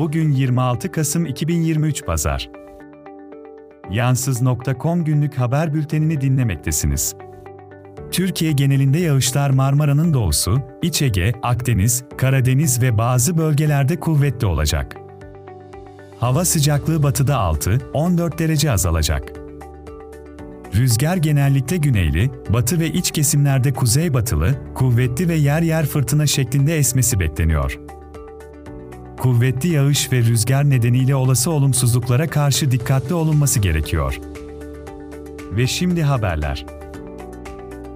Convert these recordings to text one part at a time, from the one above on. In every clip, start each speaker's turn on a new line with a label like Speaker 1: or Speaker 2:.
Speaker 1: Bugün 26 Kasım 2023 Pazar. Yansız.com günlük haber bültenini dinlemektesiniz. Türkiye genelinde yağışlar Marmara'nın doğusu, İç Ege, Akdeniz, Karadeniz ve bazı bölgelerde kuvvetli olacak. Hava sıcaklığı batıda 6-14 derece azalacak. Rüzgar genellikle güneyli, batı ve iç kesimlerde kuzeybatılı, kuvvetli ve yer yer fırtına şeklinde esmesi bekleniyor. Kuvvetli yağış ve rüzgar nedeniyle olası olumsuzluklara karşı dikkatli olunması gerekiyor. Ve şimdi haberler.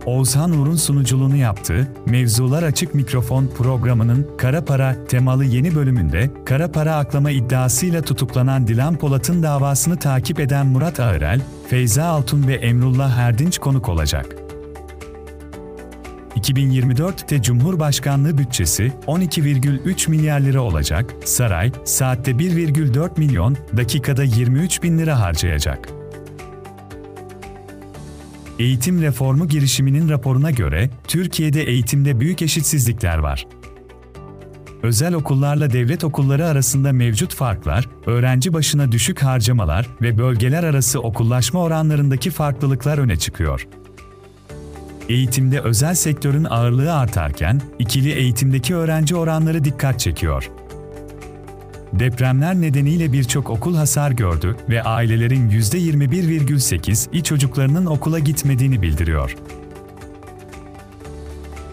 Speaker 1: Oğuzhan Uğur'un sunuculuğunu yaptığı Mevzular Açık Mikrofon programının Kara Para temalı yeni bölümünde kara para aklama iddiasıyla tutuklanan Dilan Polat'ın davasını takip eden Murat Ağırel, Feyza Altun ve Emrullah Erdinç konuk olacak. 2024'te Cumhurbaşkanlığı bütçesi 12,3 milyar lira olacak, saray saatte 1,4 milyon, dakikada 23 bin lira harcayacak. Eğitim reformu girişiminin raporuna göre, Türkiye'de eğitimde büyük eşitsizlikler var. Özel okullarla devlet okulları arasında mevcut farklar, öğrenci başına düşük harcamalar ve bölgeler arası okullaşma oranlarındaki farklılıklar öne çıkıyor. Eğitimde özel sektörün ağırlığı artarken, ikili eğitimdeki öğrenci oranları dikkat çekiyor. Depremler nedeniyle birçok okul hasar gördü ve ailelerin %21,8'i çocuklarının okula gitmediğini bildiriyor.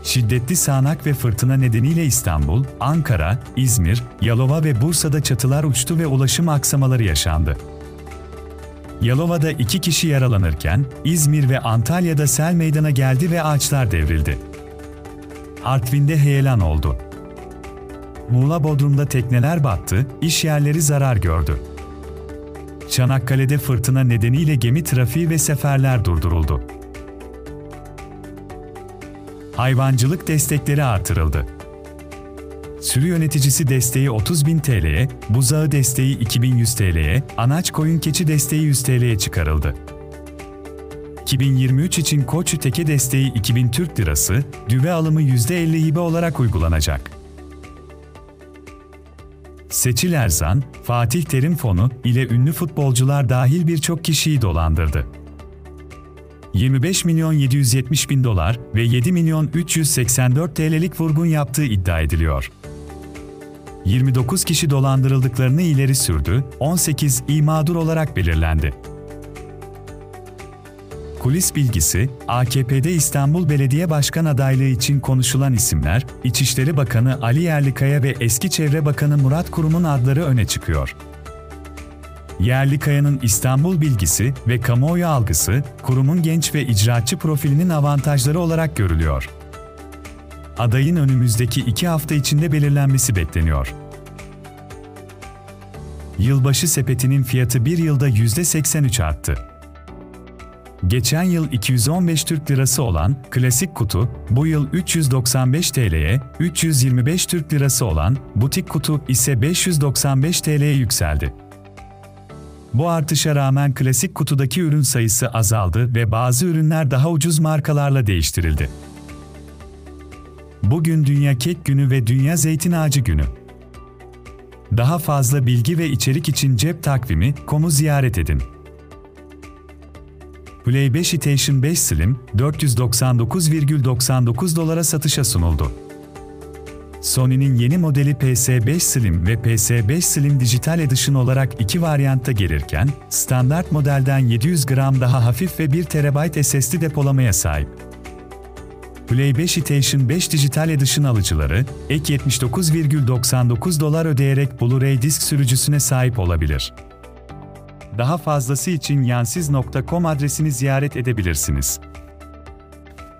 Speaker 1: Şiddetli sağanak ve fırtına nedeniyle İstanbul, Ankara, İzmir, Yalova ve Bursa'da çatılar uçtu ve ulaşım aksamaları yaşandı. Yalova'da iki kişi yaralanırken, İzmir ve Antalya'da sel meydana geldi ve ağaçlar devrildi. Artvin'de heyelan oldu. Muğla Bodrum'da tekneler battı, iş yerleri zarar gördü. Çanakkale'de fırtına nedeniyle gemi trafiği ve seferler durduruldu. Hayvancılık destekleri artırıldı. Sürü yöneticisi desteği 30.000 TL'ye, buzağı desteği 2100 TL'ye, anaç koyun keçi desteği 100 TL'ye çıkarıldı. 2023 için koç teke desteği 2000 Türk Lirası, düve alımı %50 hibe olarak uygulanacak. Seçil Erzan, Fatih Terim Fonu ile ünlü futbolcular dahil birçok kişiyi dolandırdı. 25 milyon 770 bin dolar ve 7 milyon 384 TL'lik vurgun yaptığı iddia ediliyor. 29 kişi dolandırıldıklarını ileri sürdü, 18 iyi mağdur olarak belirlendi. Kulis bilgisi, AKP'de İstanbul Belediye Başkan adaylığı için konuşulan isimler, İçişleri Bakanı Ali Yerlikaya ve eski Çevre Bakanı Murat Kurum'un adları öne çıkıyor. Yerlikaya'nın İstanbul bilgisi ve kamuoyu algısı, kurumun genç ve icraatçı profilinin avantajları olarak görülüyor. Adayın önümüzdeki iki hafta içinde belirlenmesi bekleniyor. Yılbaşı sepetinin fiyatı bir yılda %83 arttı. Geçen yıl 215 Türk Lirası olan klasik kutu, bu yıl 395 TL'ye, 325 Türk Lirası olan butik kutu ise 595 TL'ye yükseldi. Bu artışa rağmen klasik kutudaki ürün sayısı azaldı ve bazı ürünler daha ucuz markalarla değiştirildi. Bugün Dünya Kek Günü ve Dünya Zeytin Ağacı Günü. Daha fazla bilgi ve içerik için cep takvimi komu ziyaret edin. PlayStation 5 Slim 499,99 dolara satışa sunuldu. Sony'nin yeni modeli PS5 Slim ve PS5 Slim Digital Edition olarak iki varyantta gelirken, standart modelden 700 gram daha hafif ve 1 TB SSD depolamaya sahip. PlayStation 5 Digital Edition alıcıları, ek 79,99 dolar ödeyerek Blu-ray disk sürücüsüne sahip olabilir. Daha fazlası için yansiz.com adresini ziyaret edebilirsiniz.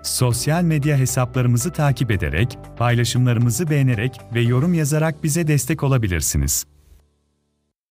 Speaker 1: Sosyal medya hesaplarımızı takip ederek, paylaşımlarımızı beğenerek ve yorum yazarak bize destek olabilirsiniz.